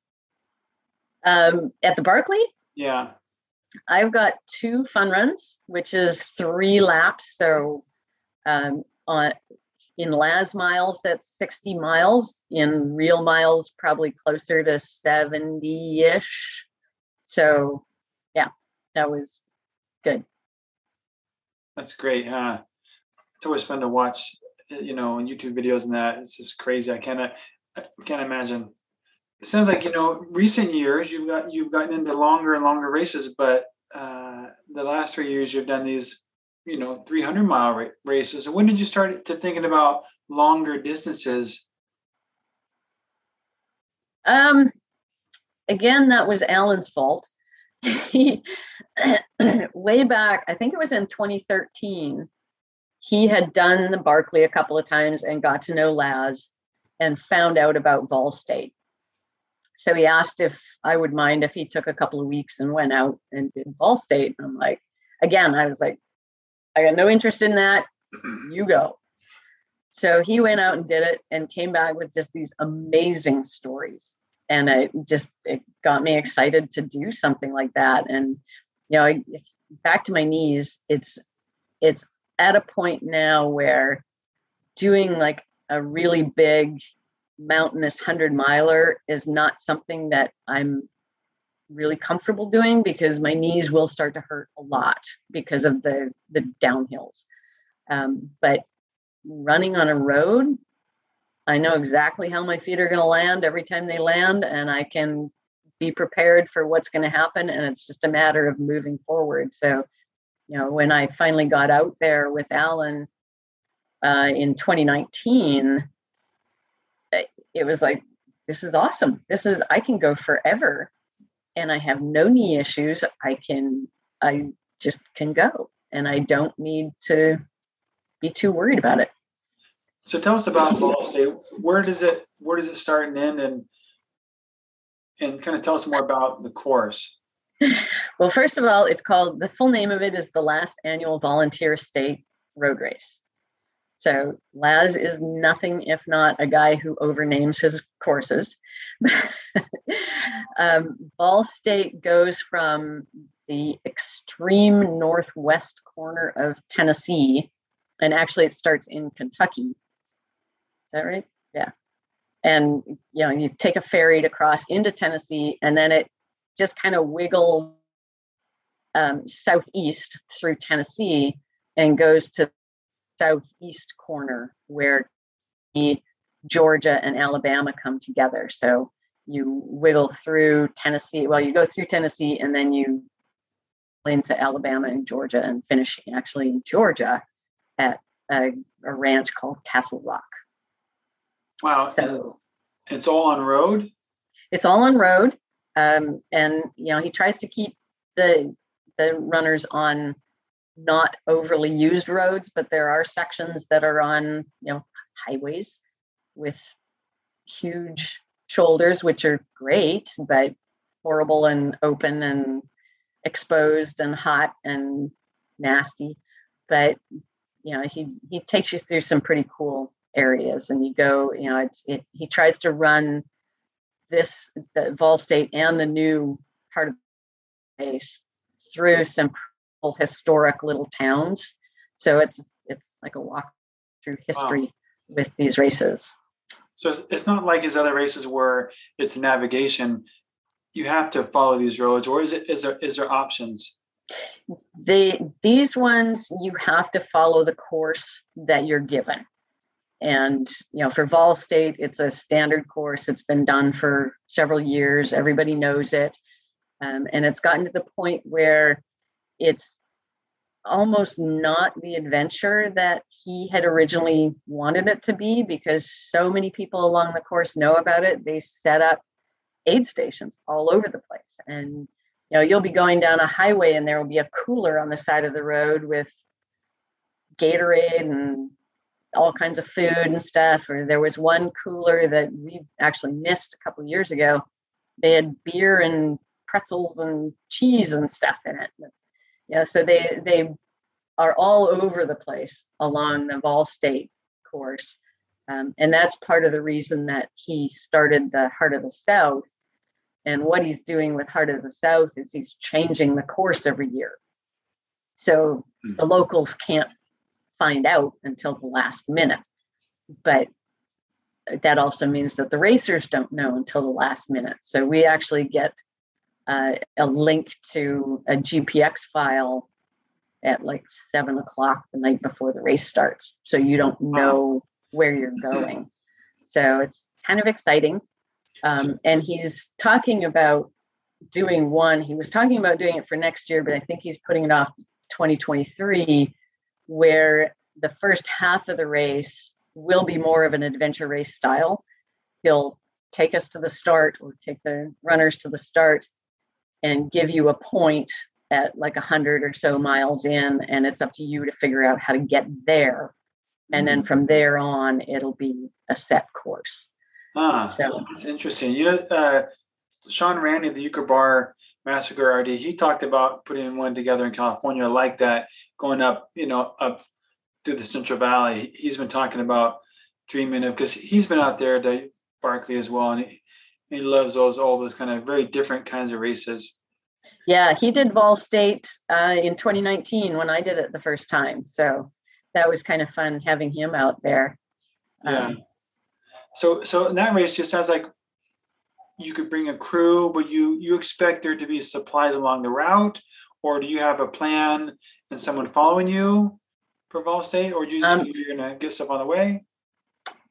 um, at the Barkley? Yeah. I've got two fun runs, which is three laps. So Um, on in Laz miles, that's 60 miles. In real miles, probably closer to 70 ish. So, yeah, that was good. That's great. Huh? It's always fun to watch, you know, YouTube videos and that. It's just crazy. I can't, I can't imagine. It sounds like you know, recent years you've got you've gotten into longer and longer races, but uh, the last three years you've done these you know 300 mile races. And when did you start to thinking about longer distances? Um again that was alan's fault. [laughs] Way back i think it was in 2013 he had done the barkley a couple of times and got to know laz and found out about vol state. So he asked if i would mind if he took a couple of weeks and went out and did vol state. And i'm like again i was like I got no interest in that. [clears throat] You go. So he went out and did it and came back with just these amazing stories. And it just it got me excited to do something like that. And you know, back to my knees, it's it's at a point now where doing like a really big mountainous 100 miler is not something that I'm really comfortable doing because my knees will start to hurt a lot because of the the downhills. Um, but running on a road, I know exactly how my feet are going to land every time they land, and I can be prepared for what's going to happen. And it's just a matter of moving forward. So, you know, when I finally got out there with Alan uh, in 2019, it was like, this is awesome. This is, I can go forever and I have no knee issues, I can I just can go and I don't need to be too worried about it. So tell us about State. Where does it where does it start and end and and kind of tell us more about the course. well, first of all, it's called the full name of it is the last annual volunteer state road race. So Laz is nothing if not a guy who overnames his courses. [laughs] um, Vol State goes from the extreme northwest corner of Tennessee, and actually it starts in Kentucky. Is that right? Yeah. And you know, you take a ferry to cross into Tennessee, and then it just kind of wiggles um, southeast through Tennessee and goes to southeast corner where Georgia and Alabama come together. So you wiggle through Tennessee. Well, you go through Tennessee and then you into Alabama and Georgia and finishing actually in Georgia at a, a ranch called Castle Rock. Wow. So, it's all on road? It's all on road. Um, and you know, he tries to keep the the runners on not overly used roads, but there are sections that are on, you know, highways with huge shoulders, which are great, but horrible and open and exposed and hot and nasty. But you know, he he takes you through some pretty cool areas, and you go, you know, it's it. He tries to run this the Vol State and the new part of the base through some historic little towns. So it's it's like a walk through history wow. with these races. So it's, it's not like his other races where it's navigation. You have to follow these roads, or is it is there is there options? The these ones you have to follow the course that you're given. And you know, for Vol State, it's a standard course. It's been done for several years. Everybody knows it, um, and it's gotten to the point where it's almost not the adventure that he had originally wanted it to be because so many people along the course know about it. They set up aid stations all over the place. And you know, you'll be going down a highway and there will be a cooler on the side of the road with Gatorade and all kinds of food and stuff. Or there was one cooler that we actually missed a couple years ago. They had beer and pretzels and cheese and stuff in it. Yeah, so they they are all over the place along the Vol State course, um, and that's part of the reason that he started the Heart of the South. And what he's doing with Heart of the South is he's changing the course every year, so the hmm. locals can't find out until the last minute. But that also means that the racers don't know until the last minute. So we actually get uh, a link to a GPX file at like seven o'clock the night before the race starts. So you don't know where you're going. So it's kind of exciting. Um, and he's talking about doing one. He was talking about doing it for next year, but I think he's putting it off 2023, where the first half of the race will be more of an adventure race style. He'll take us to the start or take the runners to the start and give you a point at like a hundred or so miles in, and it's up to you to figure out how to get there. And then mm-hmm. from there on, it'll be a set course. Ah, so it's interesting. You know, uh, Sean Randy, the Euchre Bar Massacre RD, he talked about putting one together in California like that, going up, you know, up through the Central Valley. He's been talking about dreaming of because he's been out there at Barkley as well, and he, he loves those all those kind of very different kinds of races. Yeah, he did Vol State uh, in 2019 when I did it the first time. So that was kind of fun having him out there. Yeah. Um, so so in that race just sounds like you could bring a crew, but you you expect there to be supplies along the route, or do you have a plan and someone following you for Vol State, or do you just um, you're gonna get stuff on the way?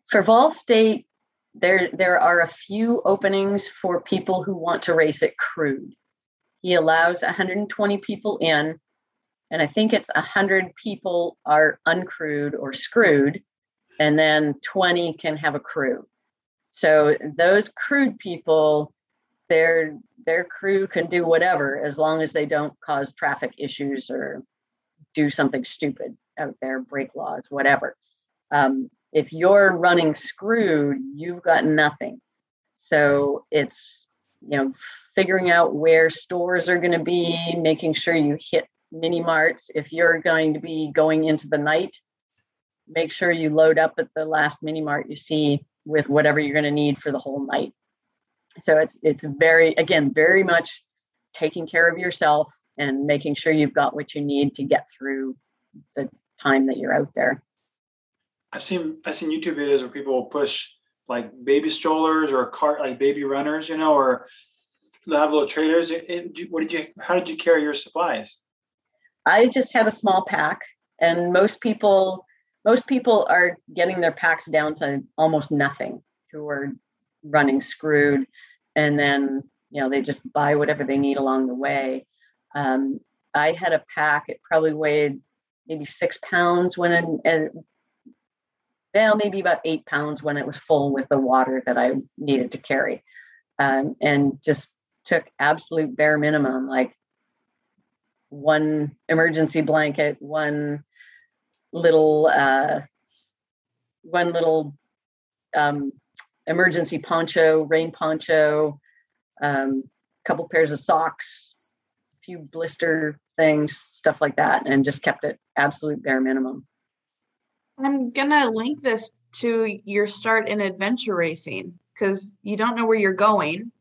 For Vol State, there there are a few openings for people who want to race it crewed. He allows 120 people in, and I think it's 100 people are uncrewed or screwed, and then 20 can have a crew. So those crewed people, their their crew can do whatever as long as they don't cause traffic issues or do something stupid out there, break laws, whatever. Um, if you're running screwed, you've got nothing. So it's you know, figuring out where stores are going to be, making sure you hit mini marts. If you're going to be going into the night, make sure you load up at the last mini mart you see with whatever you're going to need for the whole night. So it's it's very again very much taking care of yourself and making sure you've got what you need to get through the time that you're out there. I've seen I've seen YouTube videos where people will push like baby strollers or cart like baby runners, you know, or have little trailers. what did you? How did you carry your supplies? I just had a small pack, and most people most people are getting their packs down to almost nothing. Who are running screwed, and then you know they just buy whatever they need along the way. Um, I had a pack; it probably weighed maybe six pounds when and well, maybe about eight pounds when it was full with the water that I needed to carry. Um, and just took absolute bare minimum, like one emergency blanket, one little, uh, one little um, emergency poncho, rain poncho, a um, couple pairs of socks, a few blister things, stuff like that, and just kept it absolute bare minimum. I'm gonna link this to your start in adventure racing because you don't know where you're going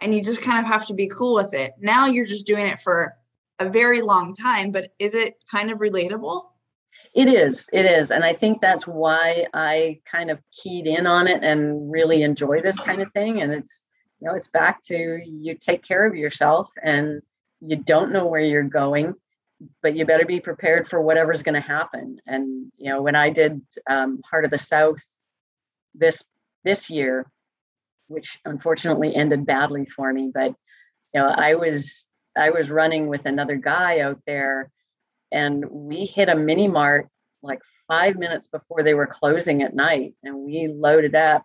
and you just kind of have to be cool with it. Now you're just doing it for a very long time, but is it kind of relatable? It is. It is. And I think that's why I kind of keyed in on it and really enjoy this kind of thing. And it's, you know, it's back to you take care of yourself and you don't know where you're going but you better be prepared for whatever's going to happen. And you know, when I did um, Heart of the South this this year, which unfortunately ended badly for me, but you know, I was I was running with another guy out there, and we hit a mini mart like five minutes before they were closing at night, and we loaded up,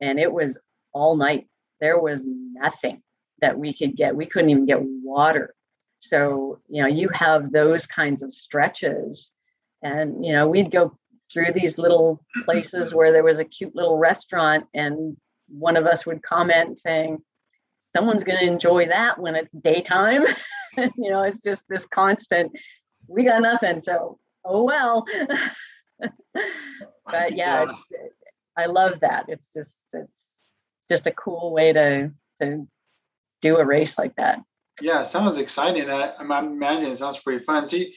and it was all night. There was nothing that we could get. We couldn't even get water so, you know, you have those kinds of stretches. And, you know, we'd go through these little places where there was a cute little restaurant, and one of us would comment saying, Someone's going to enjoy that when it's daytime. [laughs] you know, it's just this constant, we got nothing. So, oh well. [laughs] but yeah, yeah. I love that. It's just, it's just a cool way to, to do a race like that. Yeah, sounds exciting. I, I'm imagining it sounds pretty fun. See,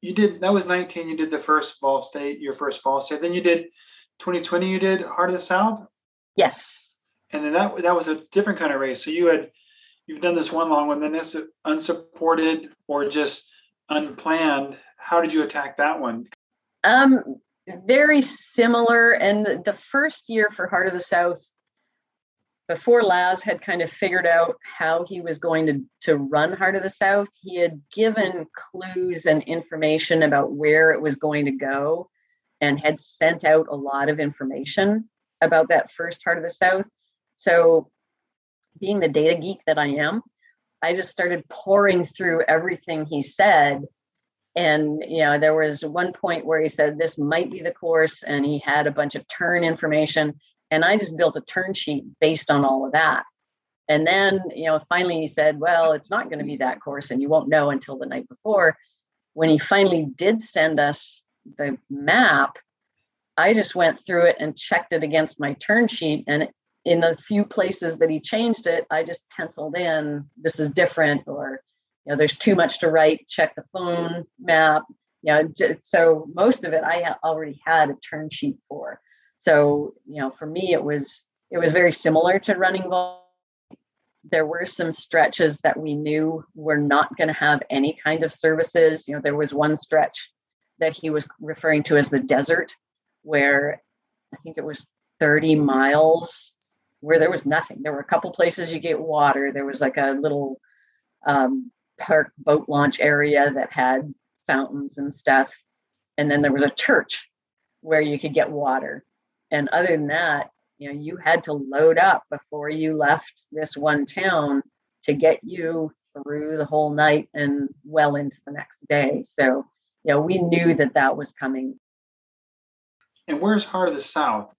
you did that was 19. You did the first Vol State, your first Vol State. Then you did 2020. You did Heart of the South. Yes. And then that that was a different kind of race. So you had you've done this one long one. Then this unsupported or just unplanned. How did you attack that one? Um, very similar. And the first year for Heart of the South, before Laz had kind of figured out how he was going to, to run Heart of the South, he had given clues and information about where it was going to go and had sent out a lot of information about that first Heart of the South. So, being the data geek that I am, I just started pouring through everything he said. And you know there was one point where he said this might be the course and he had a bunch of turn information and i just built a turn sheet based on all of that. And then you know finally he said well it's not going to be that course and you won't know until the night before. When he finally did send us the map i just went through it and checked it against my turn sheet. And in the few places that he changed it i just penciled in this is different or you know there's too much to write. Check the phone map. You know so most of it i already had a turn sheet for so you know for me it was it was very similar to running there were some stretches that we knew were not going to have any kind of services you know there was one stretch that he was referring to as the desert where i think it was 30 miles where there was nothing there were a couple places you get water there was like a little um, park boat launch area that had fountains and stuff. And then there was a church where you could get water. And other than that, you know, you had to load up before you left this one town to get you through the whole night and well into the next day. So, you know, we knew that that was coming. And where's Heart of the South?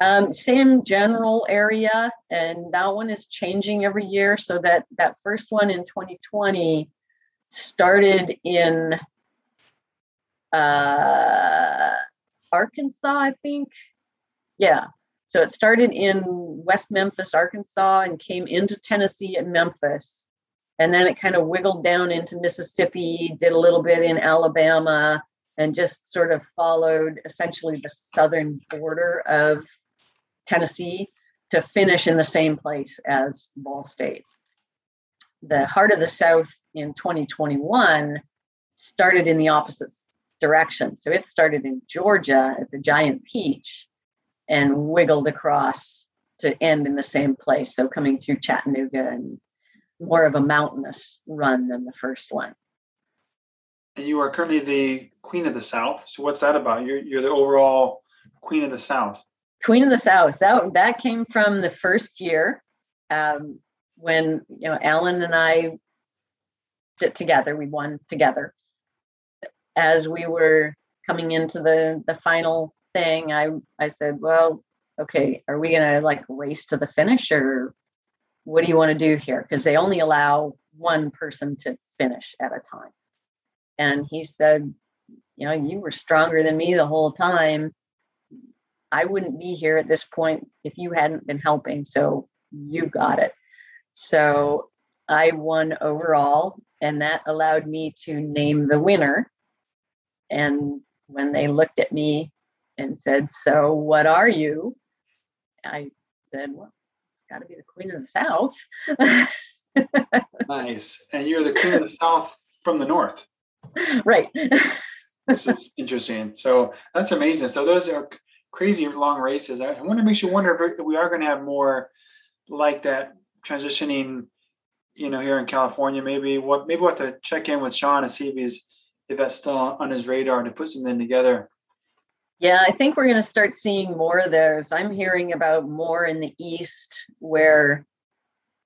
Um, same general area, and that one is changing every year. So that that first one in 2020 started in uh, Arkansas, I think. Yeah. So it started in West Memphis, Arkansas, and came into Tennessee at Memphis. And then it kind of wiggled down into Mississippi, did a little bit in Alabama, and just sort of followed essentially the southern border of Tennessee to finish in the same place as Vol State. The Heart of the South in 2021 started in the opposite direction. So it started in Georgia at the Giant Peach and wiggled across to end in the same place. So coming through Chattanooga and more of a mountainous run than the first one. And you are currently the Queen of the South. So what's that about? You're, you're the overall Queen of the South. Queen of the South. That that came from the first year um, when you know Alan and I did together. We won together. As we were coming into the the final thing, I I said, "Well, okay, are we gonna like race to the finish, or what do you want to do here?" Because they only allow one person to finish at a time. And he said, "You know, you were stronger than me the whole time." I wouldn't be here at this point if you hadn't been helping. So you got it. So I won overall, and that allowed me to name the winner. And when they looked at me and said, So what are you? I said, Well, it's got to be the Queen of the South. [laughs] nice. And you're the Queen of the South from the North. Right. [laughs] this is interesting. So that's amazing. So those are crazy long races. I wonder makes you wonder if we are going to have more like that transitioning. You know, here in California, maybe what maybe we'll have to check in with Sean and see if he's if that's still on his radar to put something together. Yeah, I think we're going to start seeing more of those. I'm hearing about more in the east where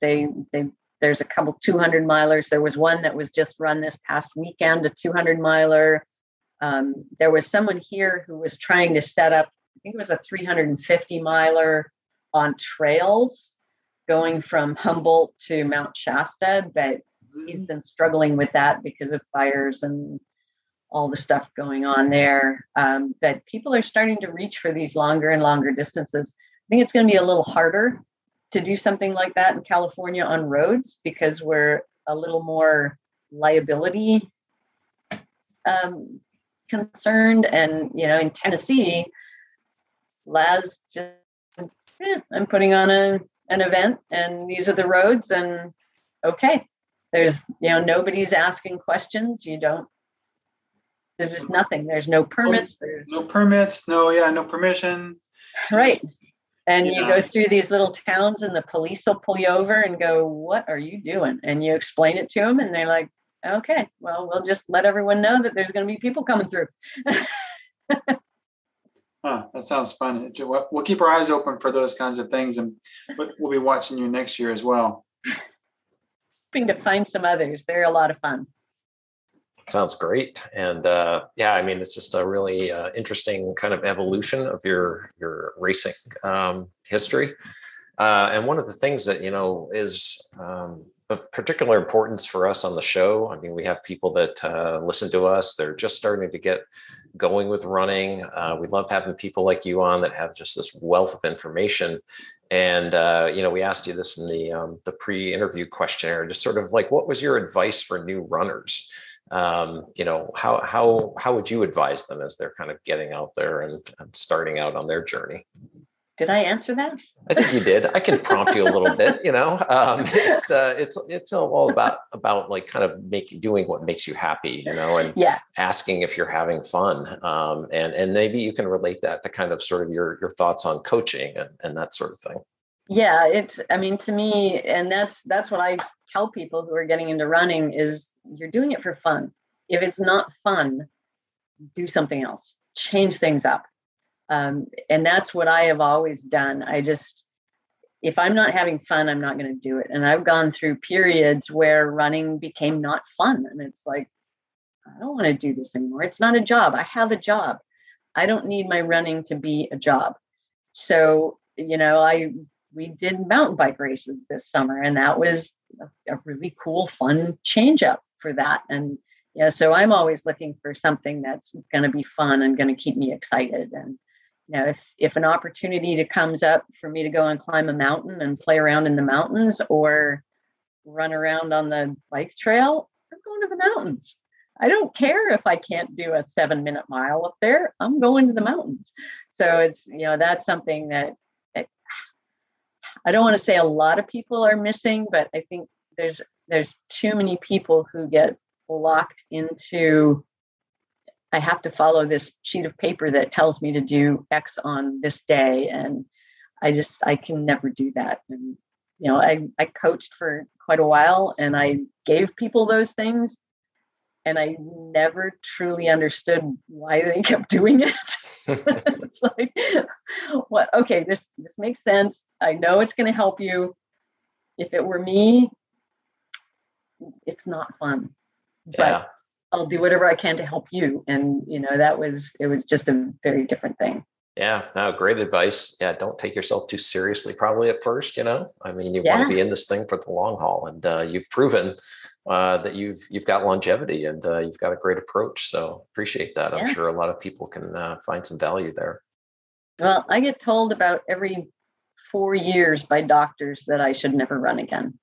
they they there's a couple 200 milers. There was one that was just run this past weekend, a 200 miler. Um, there was someone here who was trying to set up I think it was a 350 miler on trails going from Humboldt to Mount Shasta, but he's mm-hmm. been struggling with that because of fires and all the stuff going on there. Um, that people are starting to reach for these longer and longer distances. I think it's going to be a little harder to do something like that in California on roads because we're a little more liability um, concerned. And, you know, in Tennessee, Laz just, yeah, I'm putting on a, an event and these are the roads and okay. There's, you know, nobody's asking questions. You don't, there's just nothing. There's no permits. Oh, there's No permits, no, yeah, no permission. right. And you Yeah. go through these little towns and the police will pull you over and go, What are you doing? And you explain it to them and they're like, Okay, well, we'll just let everyone know that there's going to be people coming through. [laughs] Huh, that sounds fun. We'll we'll keep our eyes open for those kinds of things and we'll be watching you next year as well. Hoping to find some others. They're a lot of fun. Sounds great, and uh, yeah, I mean, it's just a really uh, interesting kind of evolution of your your racing um, history. Uh, and one of the things that you know is um, of particular importance for us on the show. I mean, we have people that uh, listen to us; they're just starting to get going with running. Uh, we love having people like you on that have just this wealth of information. And uh, you know, we asked you this in the um, the pre-interview questionnaire, just sort of like, what was your advice for new runners? Um, you know how how how would you advise them as they're kind of getting out there and, and starting out on their journey? Did I answer that? i think you did. I can prompt you a little bit you know? [laughs] Um, it's uh, it's it's all about about like kind of make doing what makes you happy you know and Yeah. asking if you're having fun. Um, and and maybe you can relate that to kind of sort of your your thoughts on coaching and, and that sort of thing Yeah. It's, I mean, to me, and that's, that's what I tell people who are getting into running is you're doing it for fun. If it's not fun, do something else, change things up. Um, and that's what I have always done. I just, if I'm not having fun, I'm not going to do it. And I've gone through periods where running became not fun. And it's like, I don't want to do this anymore. It's not a job. I have a job. I don't need my running to be a job. So, you know, I, we did mountain bike races this summer and that was a, really cool, fun change up for that. And yeah, so I'm always looking for something that's going to be fun and going to keep me excited. And you know, if if an opportunity to comes up for me to go and climb a mountain and play around in the mountains or run around on the bike trail, I'm going to the mountains. I don't care if I can't do a seven minute mile up there. I'm going to the mountains. So it's you know that's something that I don't want to say a lot of people are missing, but I think there's there's too many people who get locked into I have to follow this sheet of paper that tells me to do X on this day. And I just I can never do that. And you know, I, I coached for quite a while and I gave people those things and I never truly understood why they [laughs] kept doing it. [laughs] [laughs] it's like, what? Okay, this this makes sense. I know it's going to help you. If it were me, it's not fun. But yeah I'll do whatever I can to help you. And you know, that was it was just a very different thing. Yeah, no, great advice. Yeah, don't take yourself too seriously, probably at first. You know, I mean, you want to be in this thing for the long haul, and uh, you've proven uh, that you've you've got longevity and uh, you've got a great approach. So appreciate that. I'm Yeah. sure a lot of people can uh, find some value there. Well, I get told about every four years by doctors that I should never run again.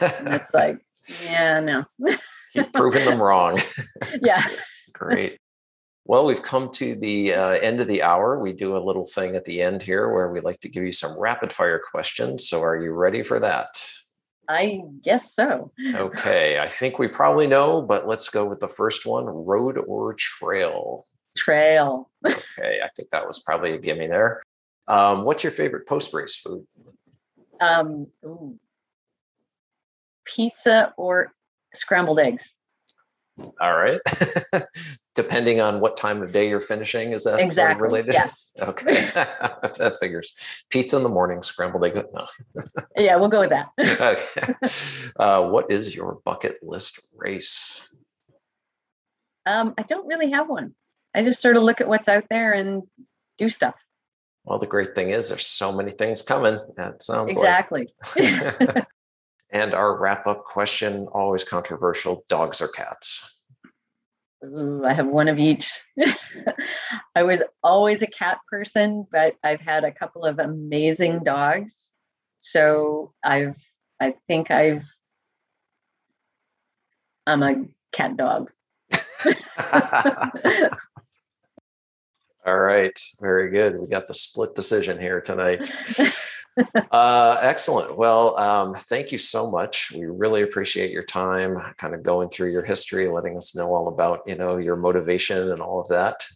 And it's [laughs] like, yeah, no. You've proven them wrong. [laughs] yeah. Great. Well, we've come to the uh, end of the hour. We do a little thing at the end here where we like to give you some rapid fire questions. So, are you ready for that? I guess so. [laughs] Okay, I think we probably know, but let's go with the first one road or trail. Trail. [laughs] Okay, I think that was probably a gimme there. Um, what's your favorite post race food? Um, ooh. pizza or scrambled eggs. All right. [laughs] Depending on what time of day you're finishing, is that sort of Exactly. related? Yes. [laughs] Okay, [laughs] that figures. Pizza in the morning, scrambled egg. No. Yeah, we'll go with that. okay. Uh, what is your bucket list race? Um, I don't really have one. I just sort of look at what's out there and do stuff. Well, the great thing is there's so many things coming. That sounds Exactly. like. And our wrap up question, always controversial: dogs or cats? Ooh, I have one of each. [laughs] I was always a cat person, but I've had a couple of amazing dogs. So I've, I think I've, I'm a cat dog. [laughs] [laughs] All right, very good. We got the split decision here tonight. Uh, excellent. Well, um, thank you so much. We really appreciate your time, kind of going through your history, letting us know all about you know your motivation and all of that.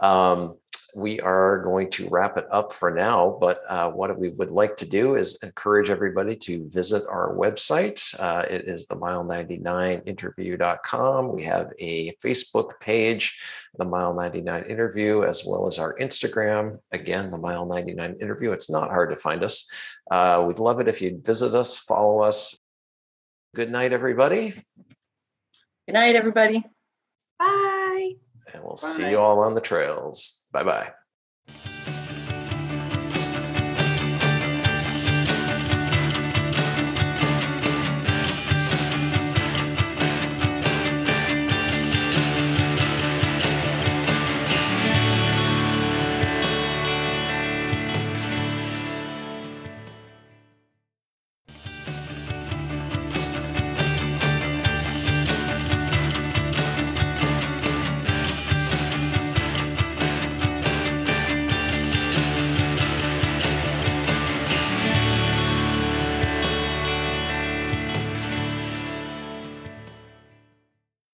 Um, we are going to wrap it up for now. But uh, what we would like to do is encourage everybody to visit our website. Uh, it is the mile99interview.com. We have a Facebook page, the Mile 99 Interview, as well as our Instagram. Again, the Mile 99 Interview. It's not hard to find us. Uh, we'd love it if you'd visit us, follow us. Good night, everybody. Good night, everybody. Bye. And we'll Bye. see you all on the trails. Bye bye.